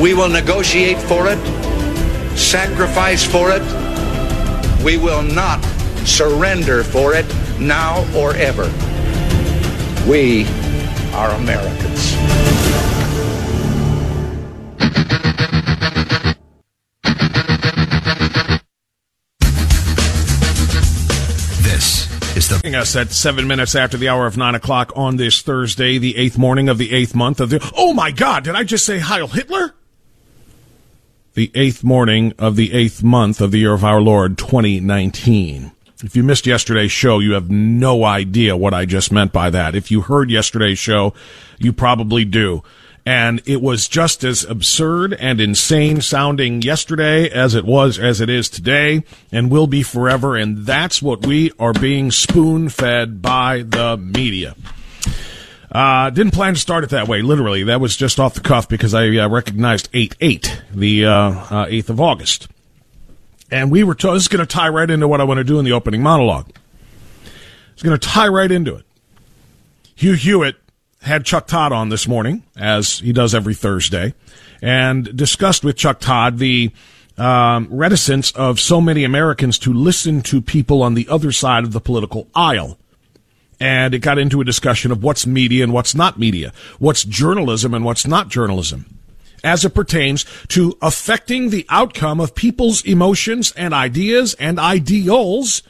We will negotiate for it, sacrifice for it. We will not surrender for it now or ever. We are Americans. This is the. us at seven minutes after the hour of nine o'clock on this Thursday, the eighth morning of the eighth month of the. Oh my God! Did I just say Heil Hitler? The eighth morning of the eighth month of the year of our Lord, 2019. If you missed yesterday's show, you have no idea what I just meant by that. If you heard yesterday's show, you probably do. And it was just as absurd and insane sounding yesterday as it was, as it is today and will be forever. And that's what we are being spoon fed by the media. Uh, didn't plan to start it that way, literally. That was just off the cuff because I uh, recognized 8 8, the uh, uh, 8th of August. And we were told this is going to tie right into what I want to do in the opening monologue. It's going to tie right into it. Hugh Hewitt had Chuck Todd on this morning, as he does every Thursday, and discussed with Chuck Todd the um, reticence of so many Americans to listen to people on the other side of the political aisle. And it got into a discussion of what's media and what's not media, what's journalism and what's not journalism, as it pertains to affecting the outcome of people's emotions and ideas and ideals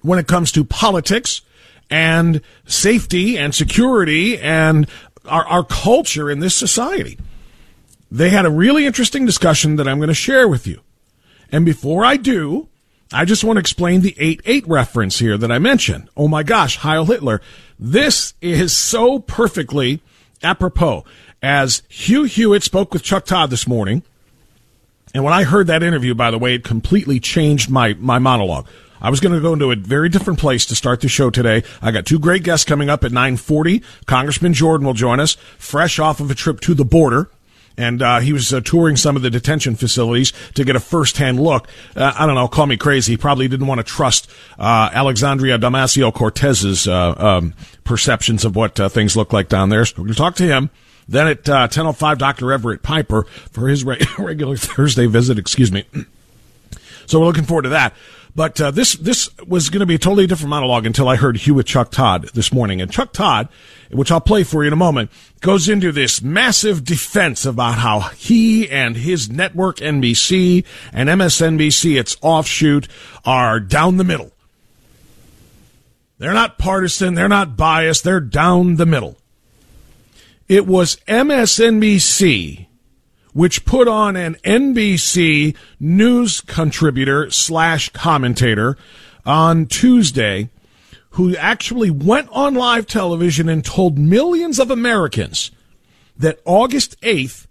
when it comes to politics and safety and security and our, our culture in this society. They had a really interesting discussion that I'm going to share with you. And before I do, I just want to explain the 8-8 reference here that I mentioned. Oh my gosh, Heil Hitler. This is so perfectly apropos. As Hugh Hewitt spoke with Chuck Todd this morning, and when I heard that interview, by the way, it completely changed my, my monologue. I was going to go into a very different place to start the show today. I got two great guests coming up at 940. Congressman Jordan will join us, fresh off of a trip to the border and uh, he was uh, touring some of the detention facilities to get a firsthand look. Uh, I don't know, call me crazy. He probably didn't want to trust uh, Alexandria Damasio Cortez's uh, um, perceptions of what uh, things look like down there. So we're going to talk to him. Then at 10:05, Dr. Everett Piper for his re- regular Thursday visit. Excuse me. So we're looking forward to that. But uh, this this was going to be a totally different monologue until I heard Hewitt Chuck Todd this morning. And Chuck Todd, which I'll play for you in a moment, goes into this massive defense about how he and his network NBC and MSNBC, its offshoot, are down the middle. They're not partisan. They're not biased. They're down the middle. It was MSNBC which put on an NBC news contributor slash commentator on Tuesday who actually went on live television and told millions of Americans that August 8th,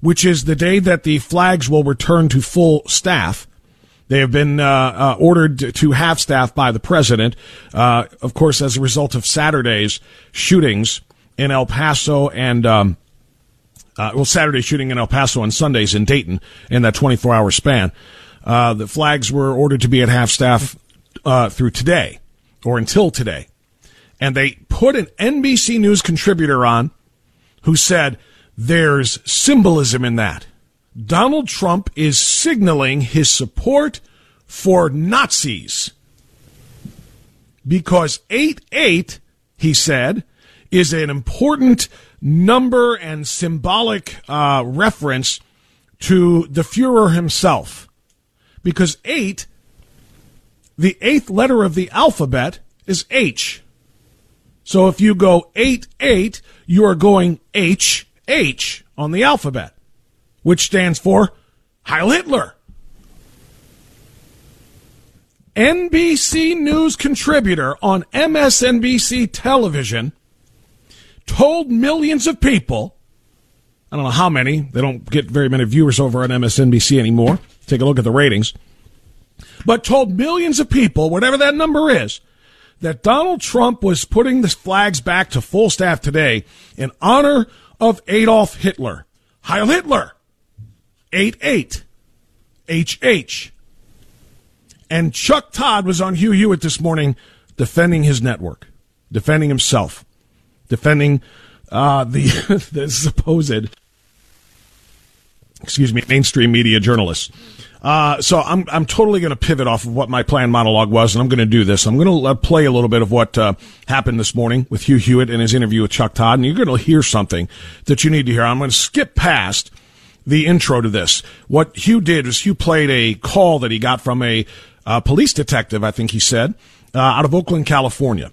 which is the day that the flags will return to full staff, they have been uh, uh, ordered to half staff by the president, uh, of course, as a result of Saturday's shootings in El Paso and um, uh, well, Saturday shooting in El Paso and Sundays in Dayton in that 24 hour span. Uh, the flags were ordered to be at half staff uh, through today or until today. And they put an NBC News contributor on who said there's symbolism in that. Donald Trump is signaling his support for Nazis because 8 8, he said, is an important number and symbolic uh, reference to the Fuhrer himself. Because 8, the eighth letter of the alphabet, is H. So if you go 8 8, you are going H H on the alphabet, which stands for Heil Hitler. NBC News contributor on MSNBC television told millions of people, I don't know how many, they don't get very many viewers over on MSNBC anymore. Take a look at the ratings. But told millions of people, whatever that number is, that Donald Trump was putting the flags back to full staff today in honor of Adolf Hitler. Heil Hitler! 8 8. HH. And Chuck Todd was on Hugh Hewitt this morning defending his network, defending himself, defending uh, the, the supposed, excuse me, mainstream media journalists. Uh, so I'm I'm totally going to pivot off of what my planned monologue was, and I'm going to do this. I'm going to uh, play a little bit of what uh, happened this morning with Hugh Hewitt in his interview with Chuck Todd, and you're going to hear something that you need to hear. I'm going to skip past the intro to this. What Hugh did was Hugh played a call that he got from a uh, police detective, I think he said, uh, out of Oakland, California.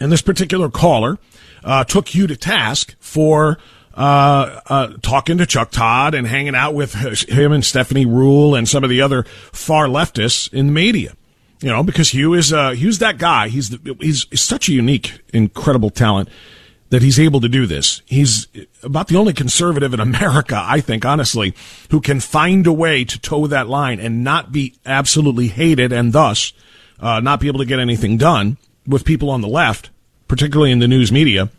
And this particular caller uh, took you to task for uh, uh, talking to Chuck Todd and hanging out with him and Stephanie Ruhle and some of the other far leftists in the media. You know, because Hugh is uh, Hugh's that guy. He's the, he's, he's such a unique, incredible talent that he's able to do this. He's about the only conservative in America, I think, honestly, who can find a way to toe that line and not be absolutely hated and thus uh, not be able to get anything done with people on the left, particularly in the news media.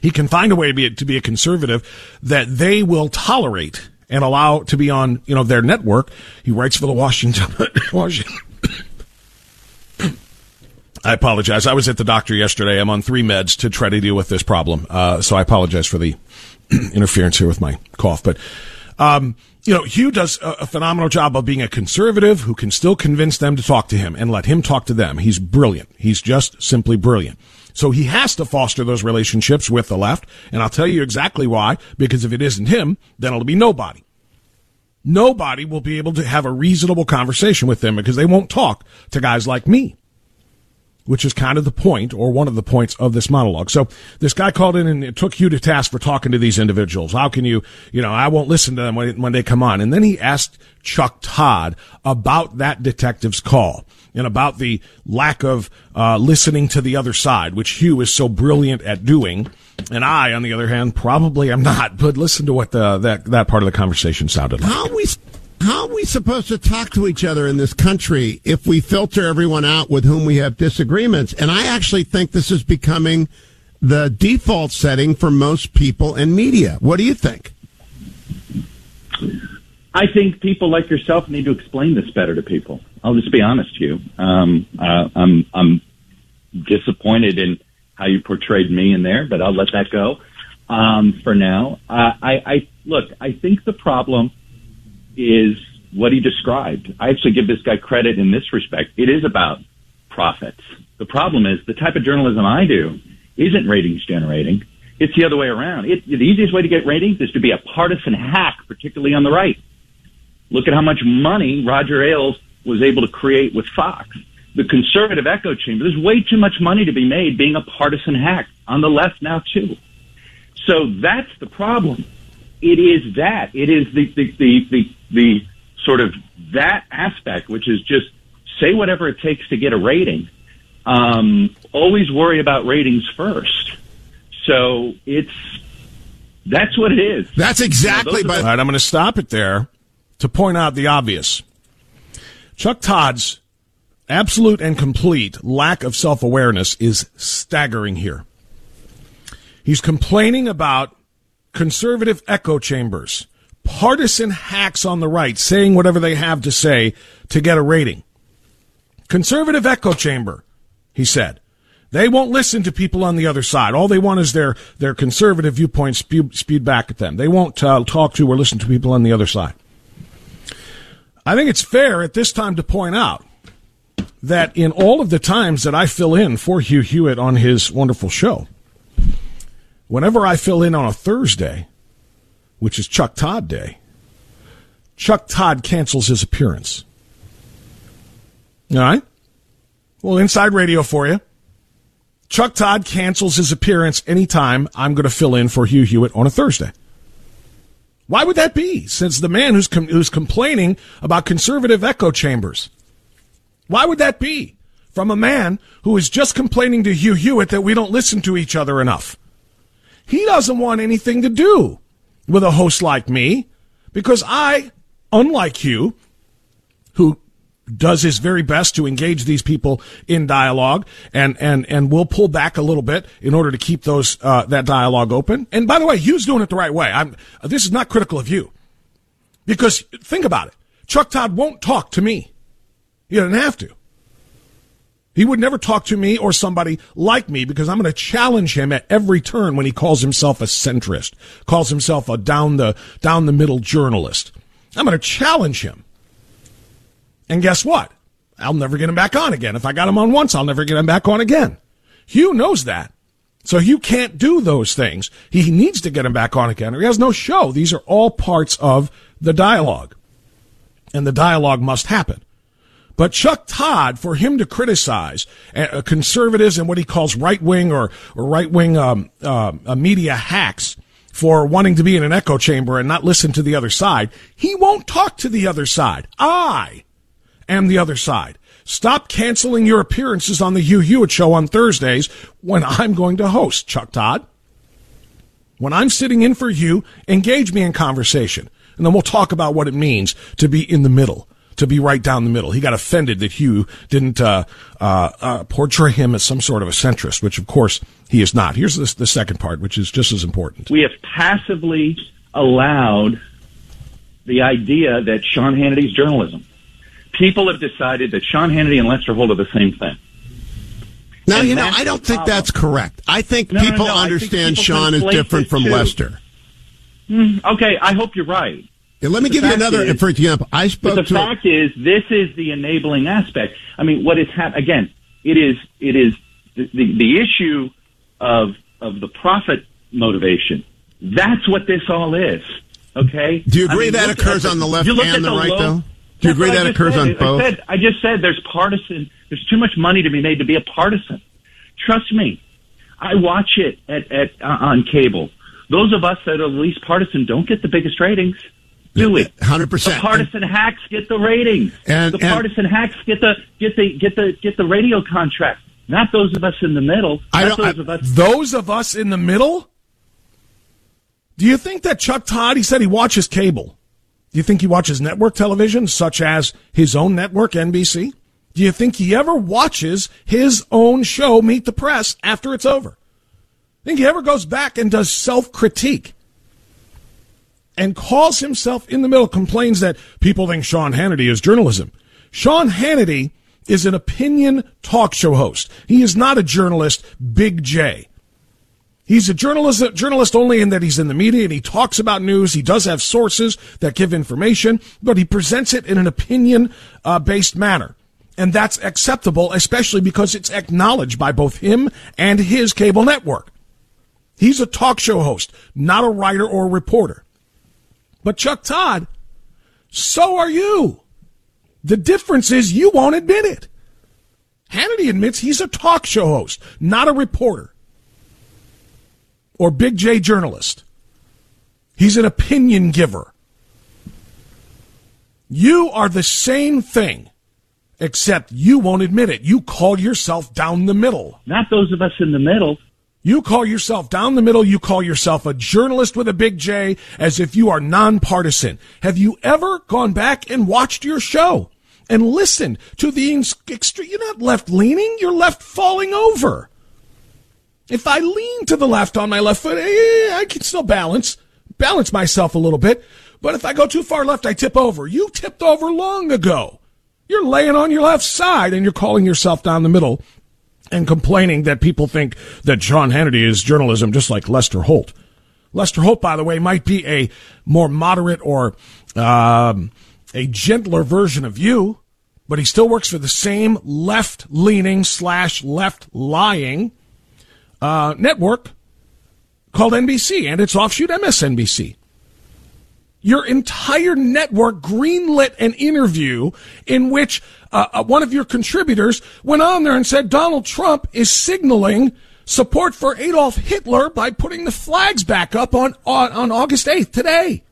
He can find a way to be, to be a conservative that they will tolerate and allow to be on, you know, their network. He writes for the Washington, Washington I apologize. I was at the doctor yesterday. I'm on three meds to try to deal with this problem. Uh, so I apologize for the interference here with my cough. But, um, you know, Hugh does a, a, phenomenal job of being a conservative who can still convince them to talk to him and let him talk to them. He's brilliant. He's just simply brilliant. So he has to foster those relationships with the left. And I'll tell you exactly why, because if it isn't him, then it'll be nobody. Nobody will be able to have a reasonable conversation with them because they won't talk to guys like me which is kind of the point or one of the points of this monologue. So this guy called in and took you to task for talking to these individuals. How can you, you know, I won't listen to them when, when they come on. And then he asked Chuck Todd about that detective's call and about the lack of uh, listening to the other side, which Hugh is so brilliant at doing. And I, on the other hand, probably am not. But listen to what the, that that part of the conversation sounded like. How we how are we supposed to talk to each other in this country if we filter everyone out with whom we have disagreements? And I actually think this is becoming the default setting for most people in media. What do you think? I think people like yourself need to explain this better to people. I'll just be honest with you. Um, uh, I'm, I'm disappointed in how you portrayed me in there, but I'll let that go um, for now. Uh, I, I look. I think the problem is what he described. I actually give this guy credit in this respect. It is about profits. The problem is the type of journalism I do isn't ratings generating. It's the other way around. It, the easiest way to get ratings is to be a partisan hack, particularly on the right. Look at how much money Roger Ailes was able to create with Fox. The conservative echo chamber, there's way too much money to be made being a partisan hack on the left now too. So that's the problem it is that. It is the, the, the, the, the sort of that aspect, which is just say whatever it takes to get a rating. Um, always worry about ratings first. So it's that's what it is. That's exactly. You know, All right, I'm going to stop it there to point out the obvious. Chuck Todd's absolute and complete lack of self awareness is staggering here. He's complaining about conservative echo chambers, partisan hacks on the right saying whatever they have to say to get a rating. Conservative echo chamber, he said. They won't listen to people on the other side. All they want is their, their conservative viewpoints spew, spewed back at them. They won't uh, talk to or listen to people on the other side. I think it's fair at this time to point out that in all of the times that I fill in for Hugh Hewitt on his wonderful show, whenever I fill in on a Thursday, which is Chuck Todd Day, Chuck Todd cancels his appearance. All right? Well, inside radio for you. Chuck Todd cancels his appearance anytime I'm going to fill in for Hugh Hewitt on a Thursday. Why would that be? Since the man who's com- who's complaining about conservative echo chambers. Why would that be? From a man who is just complaining to Hugh Hewitt that we don't listen to each other enough. He doesn't want anything to do with a host like me because I, unlike Hugh, who does his very best to engage these people in dialogue and and and will pull back a little bit in order to keep those uh, that dialogue open. And by the way, Hugh's doing it the right way. I'm this is not critical of you because think about it. Chuck Todd won't talk to me. He doesn't have to. He would never talk to me or somebody like me because I'm going to challenge him at every turn when he calls himself a centrist, calls himself a down the down the middle journalist. I'm going to challenge him. And guess what? I'll never get him back on again. If I got him on once, I'll never get him back on again. Hugh knows that. So Hugh can't do those things. He needs to get him back on again or he has no show. These are all parts of the dialogue. And the dialogue must happen. But Chuck Todd, for him to criticize uh, conservatives and what he calls right wing or, or right wing um, uh, media hacks for wanting to be in an echo chamber and not listen to the other side, he won't talk to the other side. I am the other side. Stop canceling your appearances on the Hugh Hewitt show on Thursdays when I'm going to host, Chuck Todd. When I'm sitting in for you, engage me in conversation. And then we'll talk about what it means to be in the middle to be right down the middle. He got offended that Hugh didn't uh, uh, uh, portray him as some sort of a centrist, which of course he is not. Here's the second part, which is just as important. We have passively allowed the idea that Sean Hannity's journalism. People have decided that Sean Hannity and Lester Holt are the same thing. Now, and you know, I don't think that's correct. I think no, people no, no. understand think people Sean is different from too. Lester. Mm, okay, I hope you're right. Yeah, let me The give you another, is- for example. I spoke the to. fact is, this is the enabling aspect. I mean, what is hap- again? It is it is the, the the issue of of the profit motivation. That's what this all is. Okay. Do you I agree mean, that occurs at on the left and at the right, low- though? Do you That's agree I that just occurs said. on both? I said, I just said there's partisan. There's too much money to be made to be a partisan. Trust me. I watch it at, at uh, on cable. Those of us that are the least partisan don't get the biggest ratings. Do we? Hundred percent. The percent. partisan hacks get the ratings. And- the and- partisan hacks get the get the get the get the radio contract. Not those of us in the middle. I don't- those I- of us. Those of us in the middle? Do you think that Chuck Todd, he said he watches cable. Do you think he watches network television, such as his own network, NBC? Do you think he ever watches his own show, Meet the Press, after it's over? Think he ever goes back and does self critique and calls himself in the middle, complains that people think Sean Hannity is journalism. Sean Hannity is an opinion talk show host. He is not a journalist, Big J. He's a journalist, journalist only in that he's in the media and he talks about news. He does have sources that give information, but he presents it in an opinion uh, based manner. And that's acceptable, especially because it's acknowledged by both him and his cable network. He's a talk show host, not a writer or a reporter. But Chuck Todd, so are you. The difference is you won't admit it. Hannity admits he's a talk show host, not a reporter or Big J journalist. He's an opinion giver. You are the same thing, except you won't admit it. You call yourself down the middle. Not those of us in the middle. You call yourself down the middle. You call yourself a journalist with a big J as if you are nonpartisan. Have you ever gone back and watched your show and listened to the extreme? You're not left leaning. You're left falling over. If I lean to the left on my left foot, eh, I can still balance, balance myself a little bit. But if I go too far left, I tip over. You tipped over long ago. You're laying on your left side and you're calling yourself down the middle and complaining that people think that Sean Hannity is journalism just like Lester Holt. Lester Holt, by the way, might be a more moderate or um, a gentler version of you, but he still works for the same left leaning slash left lying uh, network called NBC and its offshoot MSNBC. Your entire network greenlit an interview in which uh, uh, one of your contributors went on there and said Donald Trump is signaling support for Adolf Hitler by putting the flags back up on, on, on August 8th today.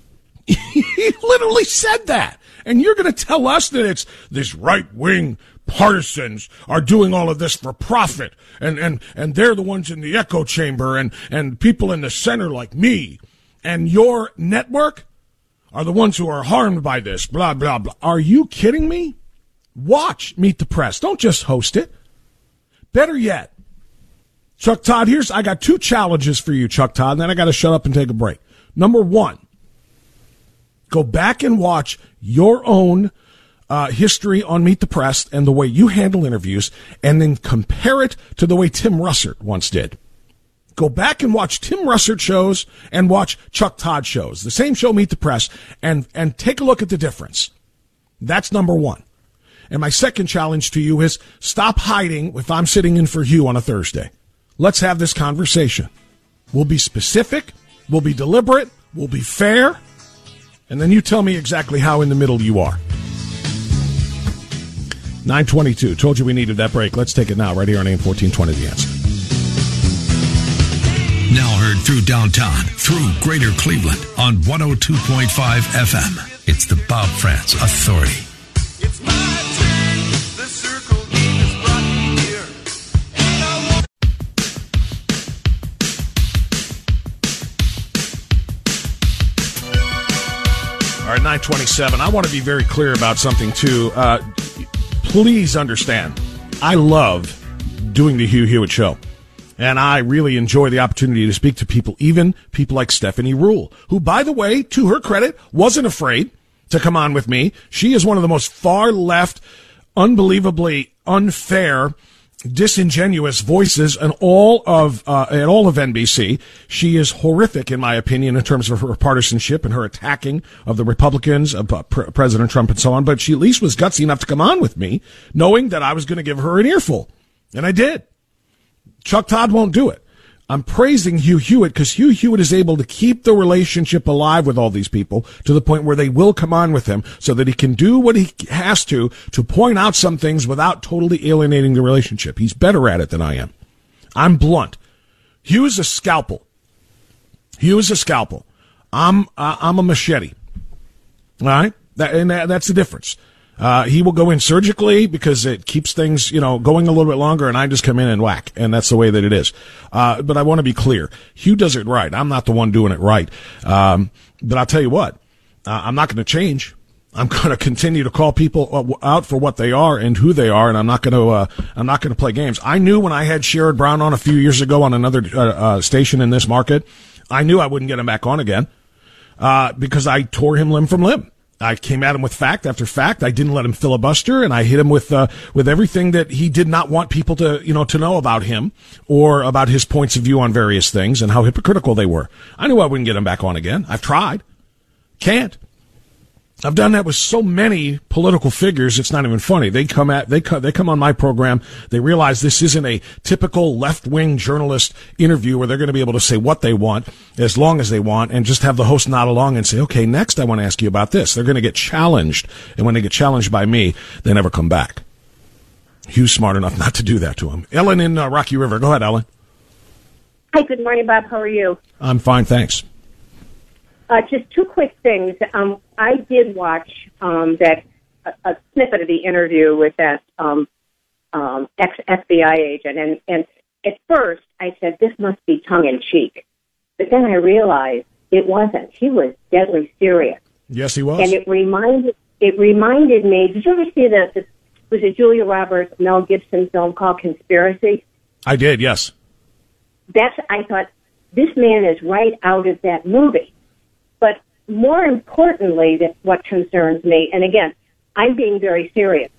he literally said that. And you're going to tell us that it's this right wing partisans are doing all of this for profit and, and, and they're the ones in the echo chamber and, and people in the center like me and your network are the ones who are harmed by this, blah, blah, blah. Are you kidding me? Watch Meet the Press. Don't just host it. Better yet, Chuck Todd, here's, I got two challenges for you, Chuck Todd, and then I got to shut up and take a break. Number one, go back and watch your own uh, history on Meet the Press and the way you handle interviews, and then compare it to the way Tim Russert once did. Go back and watch Tim Russert shows and watch Chuck Todd shows. The same show, Meet the Press, and, and take a look at the difference. That's number one. And my second challenge to you is stop hiding if I'm sitting in for you on a Thursday. Let's have this conversation. We'll be specific, we'll be deliberate, we'll be fair, and then you tell me exactly how in the middle you are. 922. Told you we needed that break. Let's take it now, right here on AM 1420 The Answer. Now heard through downtown, through greater Cleveland on 102.5 FM. It's the Bob Frantz Authority. All right, 927. I want to be very clear about something, too. Uh, please understand, I love doing the Hugh Hewitt Show. And I really enjoy the opportunity to speak to people, even people like Stephanie Ruhle, who, by the way, to her credit, wasn't afraid to come on with me. She is one of the most far left, unbelievably unfair, disingenuous voices and all of uh, all of NBC. She is horrific, in my opinion, in terms of her partisanship and her attacking of the Republicans, of uh, President Trump, and so on. But she at least was gutsy enough to come on with me, knowing that I was going to give her an earful, and I did. Chuck Todd won't do it. I'm praising Hugh Hewitt because Hugh Hewitt is able to keep the relationship alive with all these people to the point where they will come on with him so that he can do what he has to to point out some things without totally alienating the relationship. He's better at it than I am. I'm blunt. Hugh is a scalpel. Hugh is a scalpel. I'm uh, I'm a machete. All right, that, and that, that's the difference. Uh, he will go in surgically because it keeps things, you know, going a little bit longer, and I just come in and whack, and that's the way that it is. Uh, but I want to be clear: Hugh does it right. I'm not the one doing it right. Um, but I'll tell you what, uh, I'm not going to change. I'm going to continue to call people uh, out for what they are and who they are, and I'm not going to. Uh, I'm not going to play games. I knew when I had Sherrod Brown on a few years ago on another uh, station in this market, I knew I wouldn't get him back on again uh because I tore him limb from limb. I came at him with fact after fact. I didn't let him filibuster, and I hit him with uh, with everything that he did not want people to you know to know about him or about his points of view on various things and how hypocritical they were. I knew I wouldn't get him back on again. I've tried, can't. I've done that with so many political figures. It's not even funny. They come at they come they come on my program. They realize this isn't a typical left wing journalist interview where they're going to be able to say what they want as long as they want, and just have the host nod along and say, "Okay, next I want to ask you about this." They're going to get challenged, and when they get challenged by me, they never come back. Hugh's smart enough not to do that to him. Ellen in uh, Rocky River, go ahead, Ellen. Hi, good morning, Bob. How are you? I'm fine, thanks. Uh, just two quick things. Um, I did watch um, that a, a, snippet of the interview with that um, um, ex FBI agent, and, and at first I said this must be tongue in cheek, but then I realized it wasn't. He was deadly serious. Yes, he was. And it reminded it reminded me. Did you ever see the, the was it Julia Roberts Mel Gibson film called Conspiracy? I did, yes. That's, I thought, this man is right out of that movie. But more importantly, that what concerns me, and again, I'm being very serious.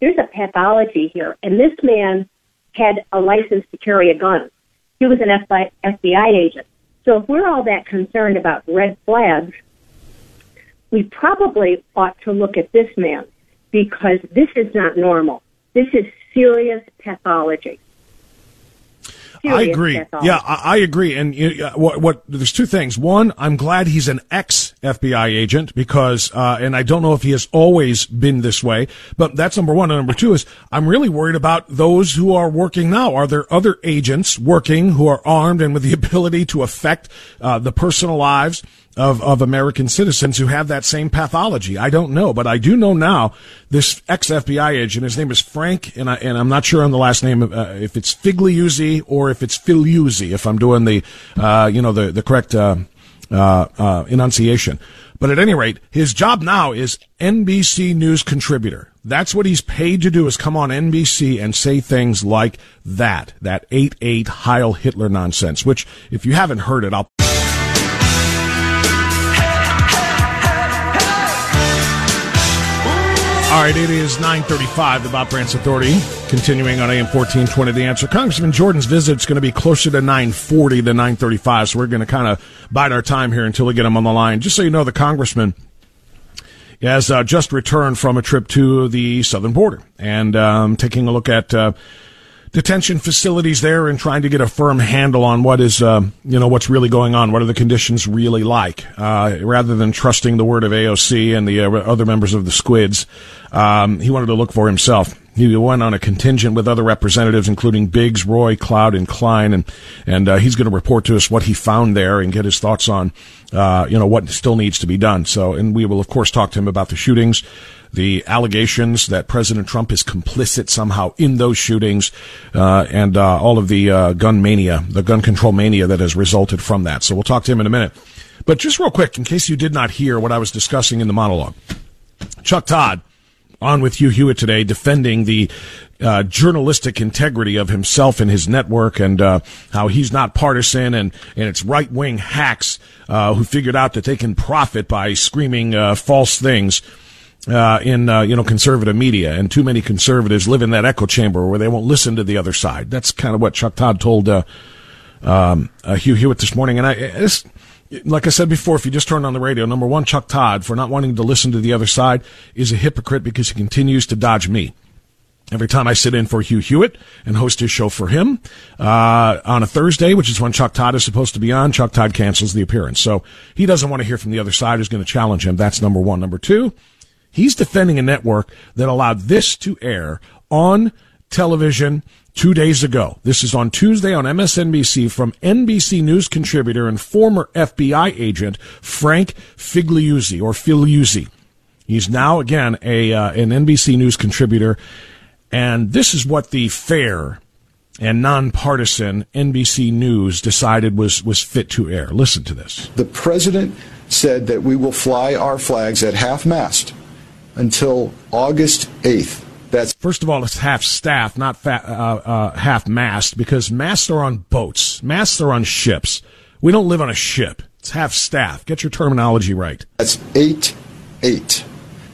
There's a pathology here, and this man had a license to carry a gun. He was an FBI agent. So if we're all that concerned about red flags, we probably ought to look at this man because this is not normal. This is serious pathology. I agree. Yeah, I, I, agree. And uh, what, what, there's two things. One, I'm glad he's an ex FBI agent because, uh, and I don't know if he has always been this way, but that's number one. And number two is I'm really worried about those who are working now. Are there other agents working who are armed and with the ability to affect, uh, the personal lives of, of American citizens who have that same pathology. I don't know, but I do know now this ex FBI agent, his name is Frank, and, I, and I'm not sure on the last name, uh, if it's Figliuzzi or if it's Filiuzzi, if I'm doing the, uh, you know, the, the correct, uh, uh, uh, enunciation. But at any rate, his job now is NBC News contributor. That's what he's paid to do is come on NBC and say things like that, that 8-8 Heil Hitler nonsense, which if you haven't heard it, I'll All right, it is 935, the Bob Frantz Authority, continuing on AM 1420, The Answer. Congressman Jordan's visit is going to be closer to 940 than 935, so we're going to kind of bide our time here until we get him on the line. Just so you know, the congressman has uh, just returned from a trip to the southern border and um, taking a look at uh, detention facilities there and trying to get a firm handle on what is, uh, you know, what's really going on. What are the conditions really like? Uh, rather than trusting the word of AOC and the uh, other members of the Squids, um, he wanted to look for himself. He went on a contingent with other representatives, including Biggs, Roy, Cloud, and Cline, and and uh, he's going to report to us what he found there and get his thoughts on, uh, you know, what still needs to be done. So, and we will of course talk to him about the shootings, the allegations that President Trump is complicit somehow in those shootings, uh, and uh, all of the uh, gun mania, the gun control mania that has resulted from that. So we'll talk to him in a minute. But just real quick, in case you did not hear what I was discussing in the monologue, Chuck Todd on with Hugh Hewitt today, defending the uh, journalistic integrity of himself and his network, and uh, how he's not partisan, and and it's right wing hacks uh, who figured out that they can profit by screaming uh, false things. Uh, in uh, you know conservative media, and too many conservatives live in that echo chamber where they won't listen to the other side. That's kind of what Chuck Todd told um, Hugh Hewitt this morning, and I. It's, like I said before, if you just turn on the radio, number one, Chuck Todd, for not wanting to listen to the other side, is a hypocrite because he continues to dodge me. Every time I sit in for Hugh Hewitt and host his show for him uh, on a Thursday, which is when Chuck Todd is supposed to be on, Chuck Todd cancels the appearance. So he doesn't want to hear from the other side who's going to challenge him. That's number one. Number two, he's defending a network that allowed this to air on television two days ago. This is on Tuesday on MSNBC from NBC News contributor and former FBI agent Frank Figliuzzi or Filiuzzi. He's now again a uh, an NBC News contributor, and this is what the fair and nonpartisan NBC News decided was was fit to air. Listen to this. The president said that we will fly our flags at half mast until August 8th. That's first of all, it's half staff, not fa- uh, uh, half mast, because masts are on boats. Masts are on ships. We don't live on a ship. It's half staff. Get your terminology right. That's eight, eight.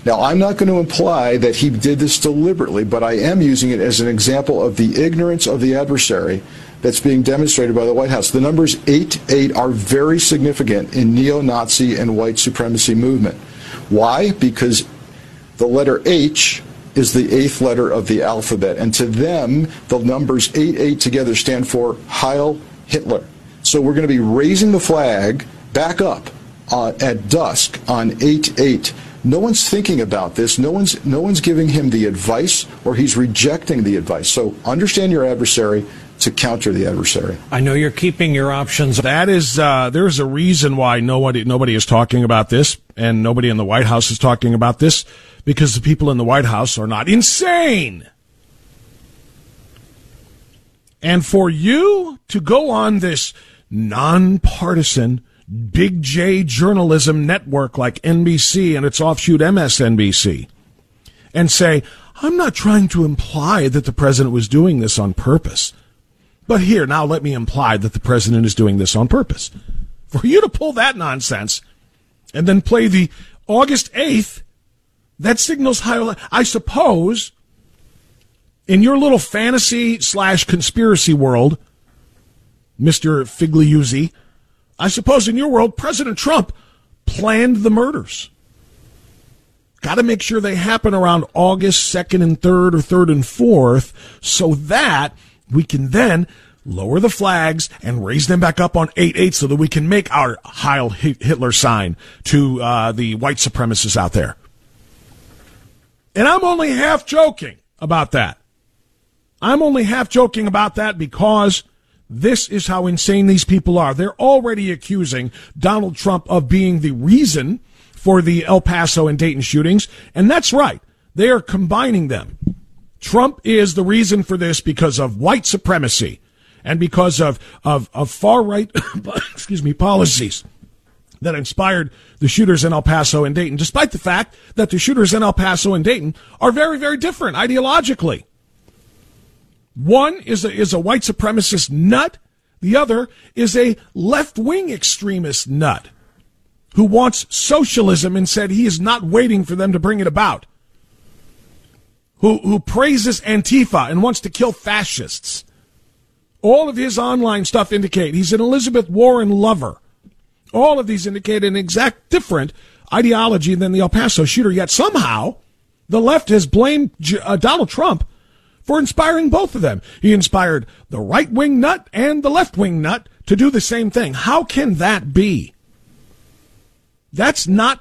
Now, I'm not going to imply that he did this deliberately, but I am using it as an example of the ignorance of the adversary that's being demonstrated by the White House. The numbers 8 8 are very significant in neo Nazi and white supremacy movement. Why? Because the letter H is the eighth letter of the alphabet. And to them, the numbers 8 8 together stand for Heil Hitler. So we're going to be raising the flag back up uh, at dusk on 8 8. No one's thinking about this. No one's, no one's giving him the advice or he's rejecting the advice. So understand your adversary to counter the adversary. I know you're keeping your options. That is, uh, there's a reason why nobody, nobody is talking about this and nobody in the White House is talking about this because the people in the White House are not insane. And for you to go on this nonpartisan big J journalism network like NBC and its offshoot MSNBC and say, I'm not trying to imply that the president was doing this on purpose. But here, now let me imply that the president is doing this on purpose. For you to pull that nonsense and then play the August 8th, that signals how, I suppose, in your little fantasy slash conspiracy world, Mr. Figliuzzi, I suppose in your world, President Trump planned the murders. Got to make sure they happen around August 2nd and 3rd or 3rd and 4th so that we can then lower the flags and raise them back up on 8-8 so that we can make our Heil Hitler sign to uh, the white supremacists out there. And I'm only half joking about that. I'm only half joking about that because this is how insane these people are. They're already accusing Donald Trump of being the reason for the El Paso and Dayton shootings. And that's right. They are combining them. Trump is the reason for this because of white supremacy and because of, of, of far right, excuse me, policies that inspired the shooters in El Paso and Dayton, despite the fact that the shooters in El Paso and Dayton are very, very different ideologically. One is a, is a white supremacist nut. The other is a left wing extremist nut who wants socialism and said he is not waiting for them to bring it about. Who, who praises Antifa and wants to kill fascists. All of his online stuff indicate he's an Elizabeth Warren lover. All of these indicate an exact different ideology than the El Paso shooter, yet somehow the left has blamed uh, Donald Trump for inspiring both of them. He inspired the right wing nut and the left wing nut to do the same thing. How can that be? That's not,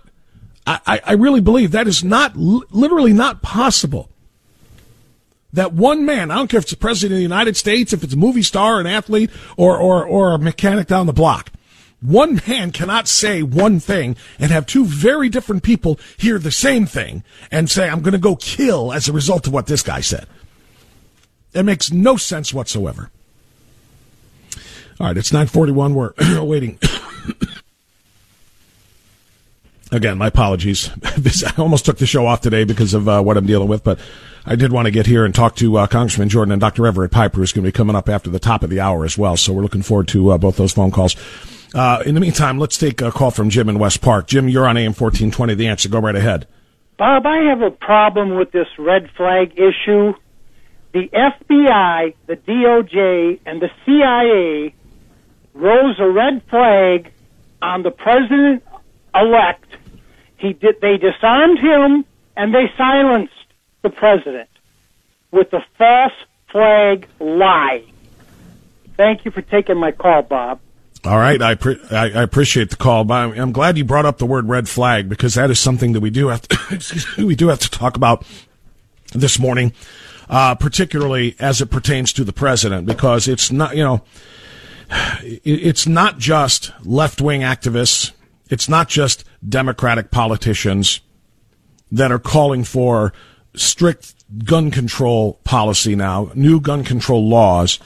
I, I really believe that is not, literally not possible. That one man, I don't care if it's the president of the United States, if it's a movie star, an athlete, or, or, or a mechanic down the block. One man cannot say one thing and have two very different people hear the same thing and say, I'm going to go kill as a result of what this guy said. It makes no sense whatsoever. All right, it's 941. We're waiting again, my apologies. I almost took the show off today because of uh, what I'm dealing with, but I did want to get here and talk to uh, Congressman Jordan and Dr. Everett Piper, who's going to be coming up after the top of the hour as well. So we're looking forward to uh, both those phone calls. Uh, in the meantime, let's take a call from Jim in West Park. Jim, you're on AM 1420. The answer. Go right ahead. Bob, I have a problem with this red flag issue. The FBI, the DOJ, and the CIA rose a red flag on the president elect he did. They disarmed him and they silenced the president with the false flag lie. Thank you for taking my call, Bob. All right, I, pre- I, I appreciate the call, but I'm glad you brought up the word red flag because that is something that we do have to, we do have to talk about this morning, uh, particularly as it pertains to the president, because it's not you know it's not just left wing activists it's not just Democratic politicians that are calling for strict gun control policy now, new gun control laws.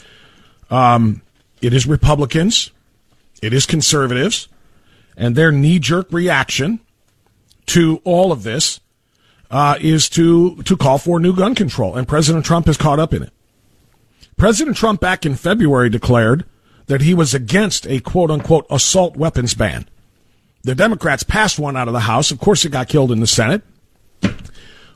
Um, it is Republicans, it is conservatives, and their knee jerk reaction to all of this uh, is to to call for new gun control, and President Trump is caught up in it. President Trump back in February declared that he was against a quote unquote assault weapons ban. The Democrats passed one out of the House. Of course, it got killed in the Senate.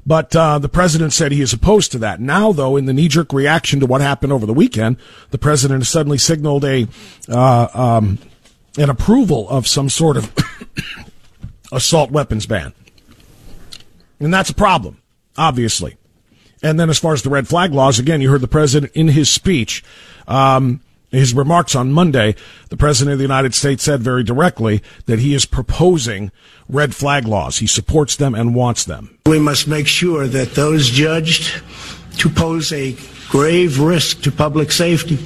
But uh, the president said he is opposed to that. Now, though, in the knee-jerk reaction to what happened over the weekend, the president has suddenly signaled a uh, um, an approval of some sort of assault weapons ban, and that's a problem, obviously. And then, as far as the red flag laws, again, you heard the president in his speech. Um, his remarks on Monday, the President of the United States said very directly that he is proposing red flag laws. He supports them and wants them. We must make sure that those judged to pose a grave risk to public safety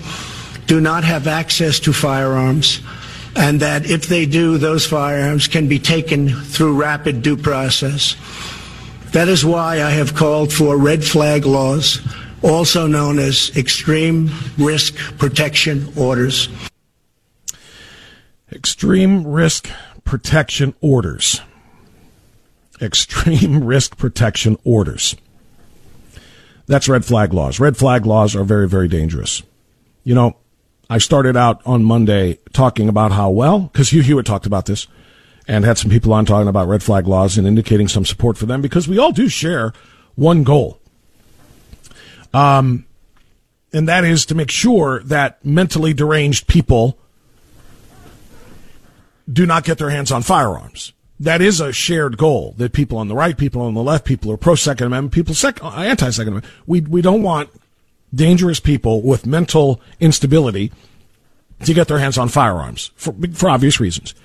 do not have access to firearms, and that if they do, those firearms can be taken through rapid due process. That is why I have called for red flag laws also known as extreme risk protection orders. Extreme risk protection orders. Extreme risk protection orders. That's red flag laws. Red flag laws are very, very dangerous. You know, I started out on Monday talking about how well, because Hugh Hewitt talked about this and had some people on talking about red flag laws and indicating some support for them because we all do share one goal. Um, and that is to make sure that mentally deranged people do not get their hands on firearms. That is a shared goal that people on the right, people on the left, people who are pro Second Amendment, people sec- anti Second Amendment. We we don't want dangerous people with mental instability to get their hands on firearms for for obvious reasons.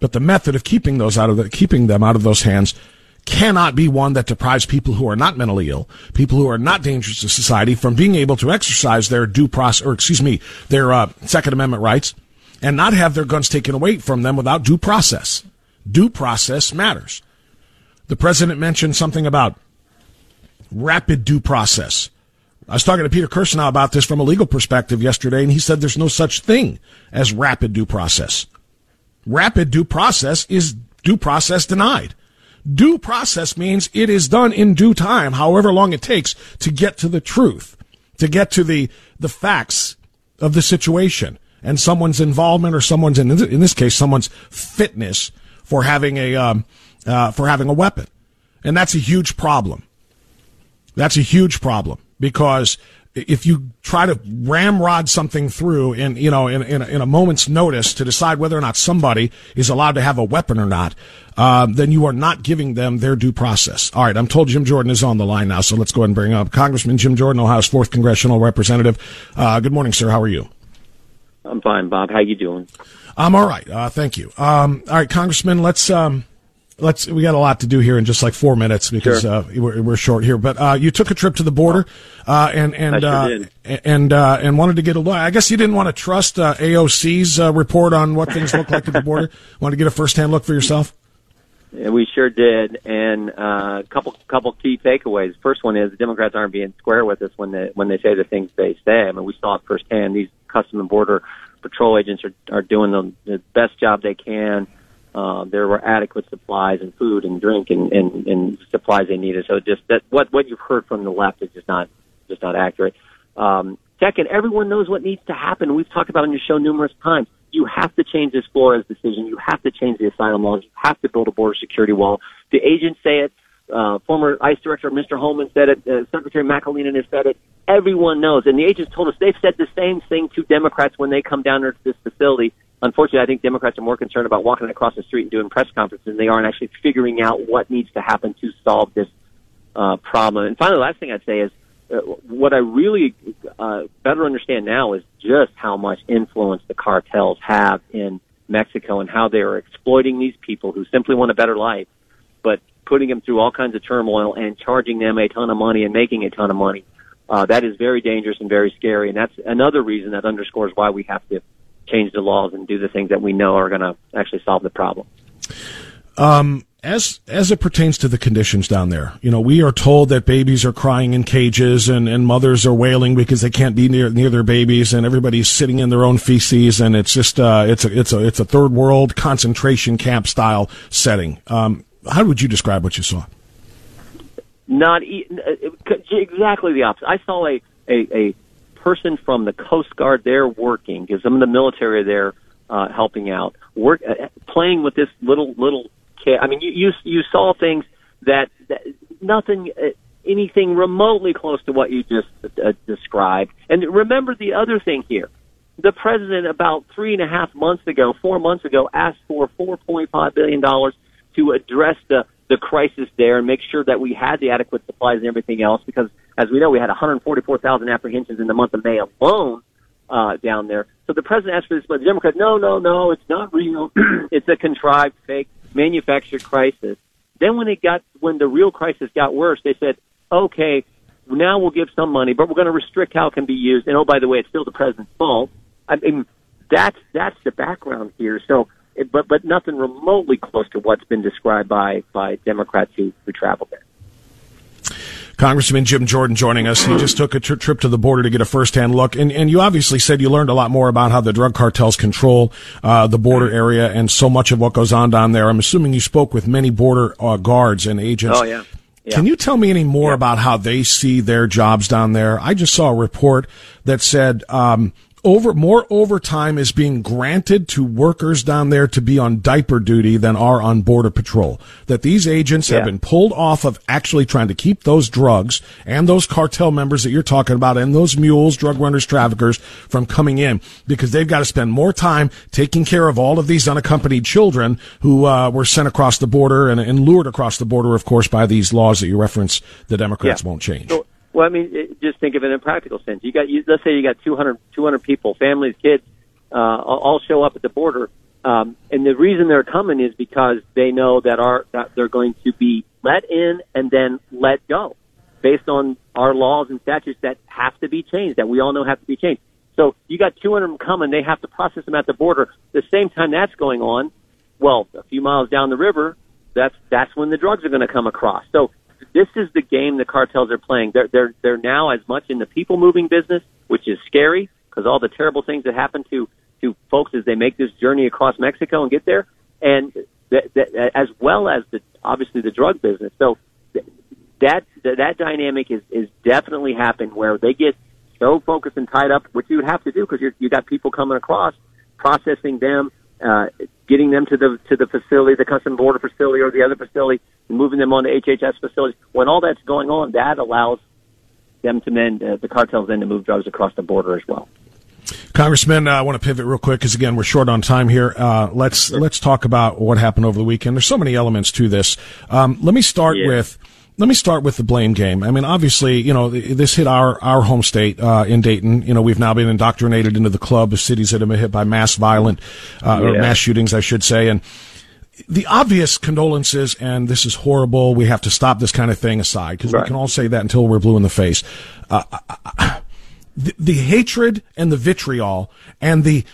But the method of keeping those out of the, keeping them out of those hands cannot be one that deprives people who are not mentally ill, people who are not dangerous to society, from being able to exercise their due process, or excuse me, their uh, Second Amendment rights, and not have their guns taken away from them without due process. Due process matters. The president mentioned something about rapid due process. I was talking to Peter Kirsanow about this from a legal perspective yesterday, and he said there's no such thing as rapid due process. Rapid due process is due process denied. Due process means it is done in due time, however long it takes to get to the truth, to get to the, the facts of the situation and someone's involvement or someone's, in, in this case, someone's fitness for having a, um, uh, for having a weapon. And that's a huge problem. That's a huge problem because if you try to ramrod something through in you know in, in, in, a moment's notice to decide whether or not somebody is allowed to have a weapon or not, um, then you are not giving them their due process. All right, I'm told Jim Jordan is on the line now, so let's go ahead and bring up Congressman Jim Jordan, Ohio's fourth congressional representative. Uh, good morning, sir. How are you? I'm fine, Bob. How you doing? I'm all right. Uh, thank you. Um, all right, Congressman. Let's. Um, let's we got a lot to do here in just like four minutes because sure. uh, we're, we're, short here. But uh, you took a trip to the border uh, and and sure uh, and uh, and wanted to get a look. I guess you didn't want to trust uh, AOC's report on what things look like at the border. Want to get a first hand look for yourself. Yeah, we sure did, and a couple couple key takeaways. First one is the Democrats aren't being square with us when they when they say the things they say. I mean, we saw it firsthand. These Custom and Border Patrol agents are are doing the, the best job they can uh, there were adequate supplies and food and drink and, and, and supplies they needed. So just that what what you've heard from the left is just not just not accurate. Um, second, everyone knows what needs to happen. We've talked about on your show numerous times. You have to change this Flores decision. You have to change the asylum laws. You have to build a border security wall. The agents say it. Uh, former ICE Director Mr. Homan said it. Uh, Secretary McAleenan has said it. Everyone knows, and the agents told us they've said the same thing to Democrats when they come down to this facility unfortunately, I think Democrats are more concerned about walking across the street and doing press conferences than they are in actually figuring out what needs to happen to solve this uh, problem. And finally, the last thing I'd say is uh, what I really uh, better understand now is just how much influence the cartels have in Mexico and how they are exploiting these people who simply want a better life, but putting them through all kinds of turmoil and charging them a ton of money and making a ton of money. Uh, that is very dangerous and very scary, and that's another reason that underscores why we have to change the laws and do the things that we know are going to actually solve the problem. Um, as as it pertains to the conditions down there, you know, we are told that babies are crying in cages and, and mothers are wailing because they can't be near near their babies, and everybody's sitting in their own feces, and it's just uh, it's a it's a it's a third world concentration camp style setting. Um, how would you describe what you saw? Not e- uh, exactly the opposite. I saw a a, a person from the Coast Guard there working, because some of the military there uh, helping out, work uh, playing with this little little. I mean, you you, you saw things that, that nothing. Uh, anything remotely close to what you just uh, described. And remember the other thing here. The president about three and a half months ago, four months ago, asked for $4.5 billion to address the, the crisis there and make sure that we had the adequate supplies and everything else because as we know, we had 144,000 apprehensions in the month of May alone uh, down there. So the president asked for this, but the Democrats, no, no, no, it's not real. it's a contrived, fake, manufactured crisis. Then when it got, when the real crisis got worse, they said, okay, now we'll give some money, but we're going to restrict how it can be used. And oh, by the way, it's still the president's fault. I mean, that's that's the background here. So, but but nothing remotely close to what's been described by by Democrats who who travel there. Congressman Jim Jordan joining us. He just took a tri- trip to the border to get a firsthand look, and and you obviously said you learned a lot more about how the drug cartels control uh, the border area and so much of what goes on down there. I'm assuming you spoke with many border uh, guards and agents. Oh yeah. Yeah. Can you tell me any more yeah. about how they see their jobs down there? I just saw a report that said um, over more overtime is being granted to workers down there to be on diaper duty than are on border patrol. That these agents have been pulled off of actually trying to keep those drugs and those cartel members that you're talking about and those mules, drug runners, traffickers from coming in because they've got to spend more time taking care of all of these unaccompanied children who uh, were sent across the border and, and lured across the border, of course, by these laws that you reference the Democrats Yeah. won't change. So, well, I mean, it, just think of it in a practical sense. You got, you, let's say you got 200, 200 people, families, kids, uh, all show up at the border. Um, and the reason they're coming is because they know that our, that they're going to be let in and then let go based on our laws and statutes that have to be changed, that we all know have to be changed. So you got 200 of them coming. They have to process them at the border. The same time that's going on, well, a few miles down the river, that's that's when the drugs are going to come across. So this is the game the cartels are playing. They're they're they're now as much in the people moving business, which is scary because all the terrible things that happen to to folks as they make this journey across Mexico and get there, and that, that, as well as the obviously the drug business. So th- that that, that dynamic is is definitely happening where they get so focused and tied up, which you would have to do because you you got people coming across, processing them, uh, getting them to the to the facility, the custom border facility or the other facility, moving them on to HHS facilities. When all that's going on, that allows them to then uh, the cartels then to move drugs across the border as well. Congressman, uh, I want to pivot real quick because again we're short on time here. Uh, let's let's talk about what happened over the weekend. There's so many elements to this. Um, let me start Yeah. with let me start with the blame game. I mean, obviously, you know, this hit our our home state uh, in Dayton. You know, we've now been indoctrinated into the club of cities that have been hit by mass violent uh, or mass shootings, I should say, and the obvious condolences and this is horrible. We have to stop this kind of thing aside because we can all say that until we're blue in the face. Uh, the, the hatred and the vitriol and the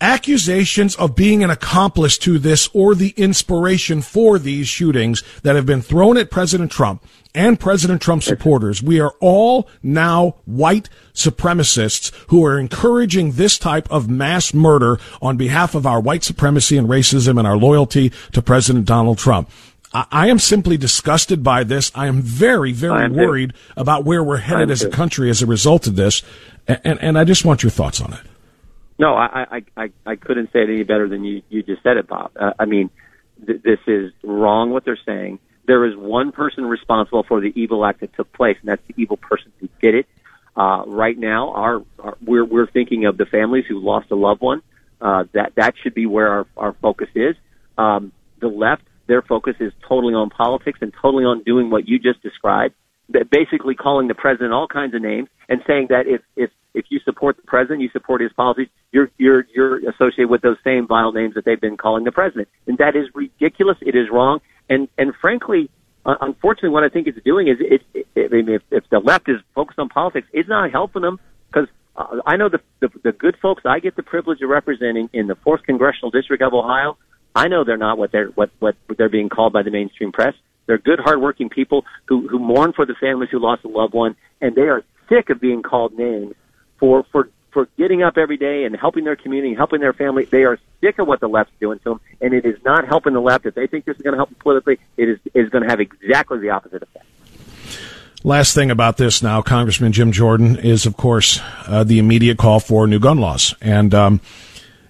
accusations of being an accomplice to this or the inspiration for these shootings that have been thrown at President Trump and President Trump supporters. We are all now white supremacists who are encouraging this type of mass murder on behalf of our white supremacy and racism and our loyalty to President Donald Trump. I, I am simply disgusted by this. I am very, very am too. worried about where we're headed as a country as a result of this. And, and, and I just want your thoughts on it. No, I, I, I, I couldn't say it any better than you, you just said it, Bob. Uh, I mean, th- this is wrong what they're saying. There is one person responsible for the evil act that took place, and that's the evil person who did it. Uh, right now, our, our we're we're thinking of the families who lost a loved one. Uh, that that should be where our, our focus is. Um, the left, their focus is totally on politics and totally on doing what you just described. That basically calling the president all kinds of names and saying that if if if you support the president, you support his policies, you're you're you're associated with those same vile names that they've been calling the president, and that is ridiculous. It is wrong, and and frankly, uh, unfortunately, what I think it's doing is it. it I mean, if, if the left is focused on politics, it's not helping them because uh, I know the, the the good folks I get the privilege of representing in the fourth congressional district of Ohio. I know they're not what they're what what they're being called by the mainstream press. They're good, hardworking people who who mourn for the families who lost a loved one, and they are sick of being called names for for for getting up every day and helping their community, helping their family. They are sick of what the left's doing to them, and it is not helping the left. If they think this is going to help them politically, it is is going to have exactly the opposite effect. Last thing about this now, Congressman Jim Jordan, is of course uh, the immediate call for new gun laws, and um,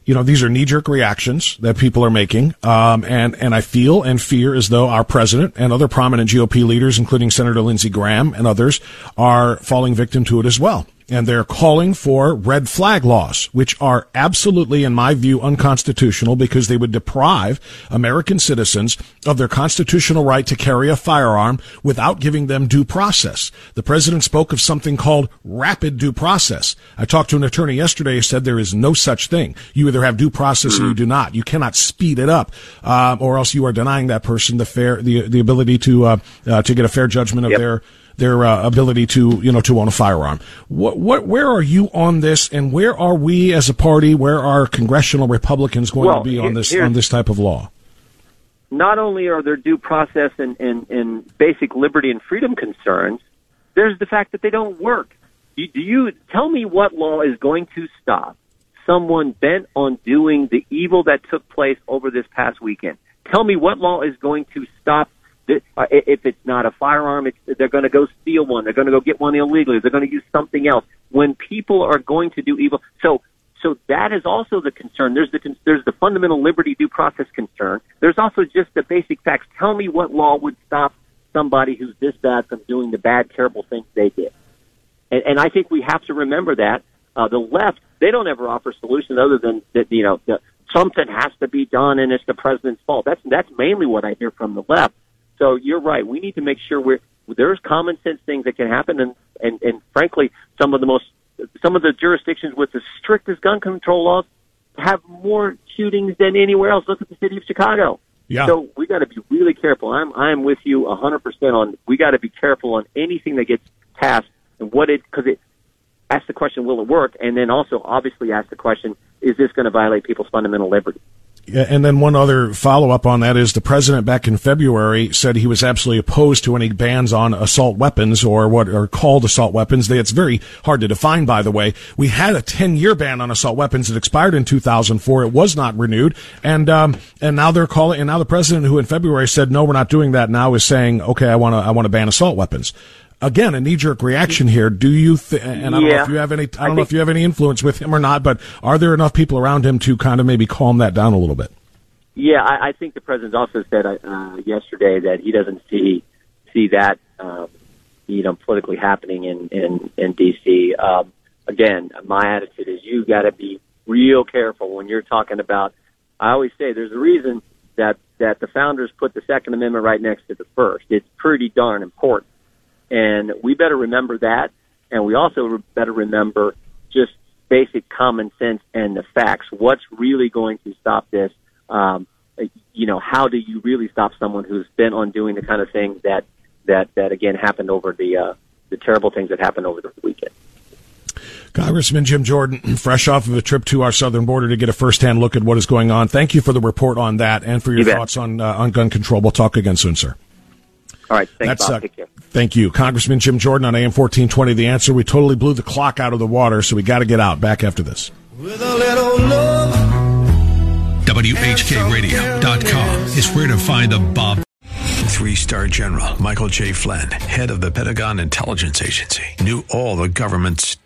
you know these are knee-jerk reactions that people are making, um, and and I feel and fear as though our president and other prominent GOP leaders, including Senator Lindsey Graham and others, are falling victim to it as well. And they're calling for red flag laws, which are absolutely, in my view, unconstitutional because they would deprive American citizens of their constitutional right to carry a firearm without giving them due process. The president spoke of something called rapid due process. I talked to an attorney yesterday who said there is no such thing. You either have due process or you do not. You cannot speed it up, uh, or else you are denying that person the fair, the, the ability to, uh, uh, to get a fair judgment of their, their uh, ability to you know to own a firearm. What what where are you on this, and where are we as a party? Where are congressional Republicans going Well, to be on this on this type of law? not only are there due process and, and, and basic liberty and freedom concerns, there's the fact that they don't work. You, do you tell me what law is going to stop someone bent on doing the evil that took place over this past weekend? Tell me what law is going to stop if it's not a firearm, it's, they're going to go steal one. They're going to go get one illegally. They're going to use something else. When people are going to do evil, so so that is also the concern. There's the there's the fundamental liberty due process concern. There's also just the basic facts. Tell me what law would stop somebody who's this bad from doing the bad, terrible things they did. And, and I think we have to remember that uh, the left they don't ever offer solutions other than that you know the, something has to be done and it's the president's fault. That's that's mainly what I hear from the left. So you're right. We need to make sure we're there's common sense things that can happen, and and and frankly, some of the most some of the jurisdictions with the strictest gun control laws have more shootings than anywhere else. Look at the city of Chicago. Yeah. So we got to be really careful. I'm I'm with you 100% on. We got to be careful on anything that gets passed and what it because it asks the question, will it work? And then also obviously ask the question, is this going to violate people's fundamental liberty? And then one other follow up on that is the president back in February said he was absolutely opposed to any bans on assault weapons or what are called assault weapons. It's very hard to define, by the way. We had a 10 year ban on assault weapons. It expired in 2004. It was not renewed. And, um, and now they're calling, and now the president who in February said, no, we're not doing that now is saying, okay, I want to, I want to ban assault weapons again a knee jerk reaction here. Do you th- and I don't Yeah. know if you have any I don't I know if you have any influence with him or not, but are there enough people around him to kind of maybe calm that down a little bit? Yeah, I, I think the president also said uh, yesterday that he doesn't see see that um, you know politically happening in in in DC. Um, again, my attitude is you got to be real careful when you're talking about. I always say there's a reason that that the founders put the Second Amendment right next to the First. It's pretty darn important, and we better remember that. And we also better remember just basic common sense and the facts. What's really going to stop this? Um, you know, how do you really stop someone who's bent on doing the kind of things that that that again happened over the uh, the terrible things that happened over the weekend? Congressman Jim Jordan, fresh off of a trip to our southern border to get a firsthand look at what is going on. Thank you for the report on that and for your You thoughts on uh, on gun control. We'll talk again soon, sir. All right, thanks, That's, Bob. uh, Take care. Thank you, Congressman Jim Jordan on AM fourteen twenty. The answer: We totally blew the clock out of the water, so we got to get out. Back after this. WHKRadio.com is where to find the Bob. Three star general Michael J. Flynn, head of the Pentagon Intelligence Agency, knew all the government's